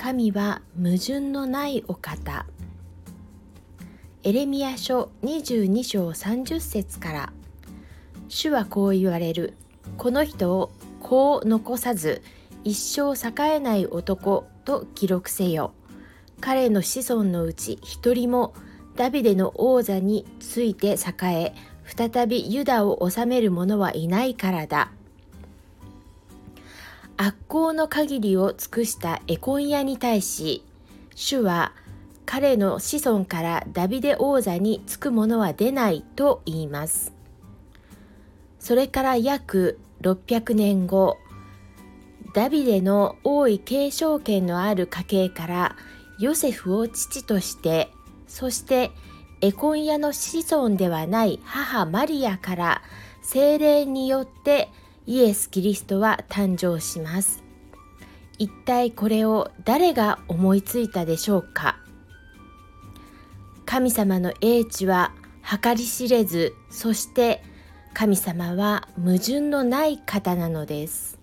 神は矛盾のないお方。エレミア書22章30節から主はこう言われる。この人をこう残さず一生栄えない男と記録せよ。彼の子孫のうち一人もダビデの王座について栄え再びユダを治める者はいないからだ。悪行の限りを尽くしたエコン屋に対し主は彼の子孫からダビデ王座につく者は出ないと言います。それから約600年後ダビデの王位継承権のある家系からヨセフを父としてそしてエコン屋の子孫ではない母マリアから精霊によってイエス・キリストは誕生します。一体これを誰が思いついたでしょうか？神様の英知は計り知れずそして神様は矛盾のない方なのです。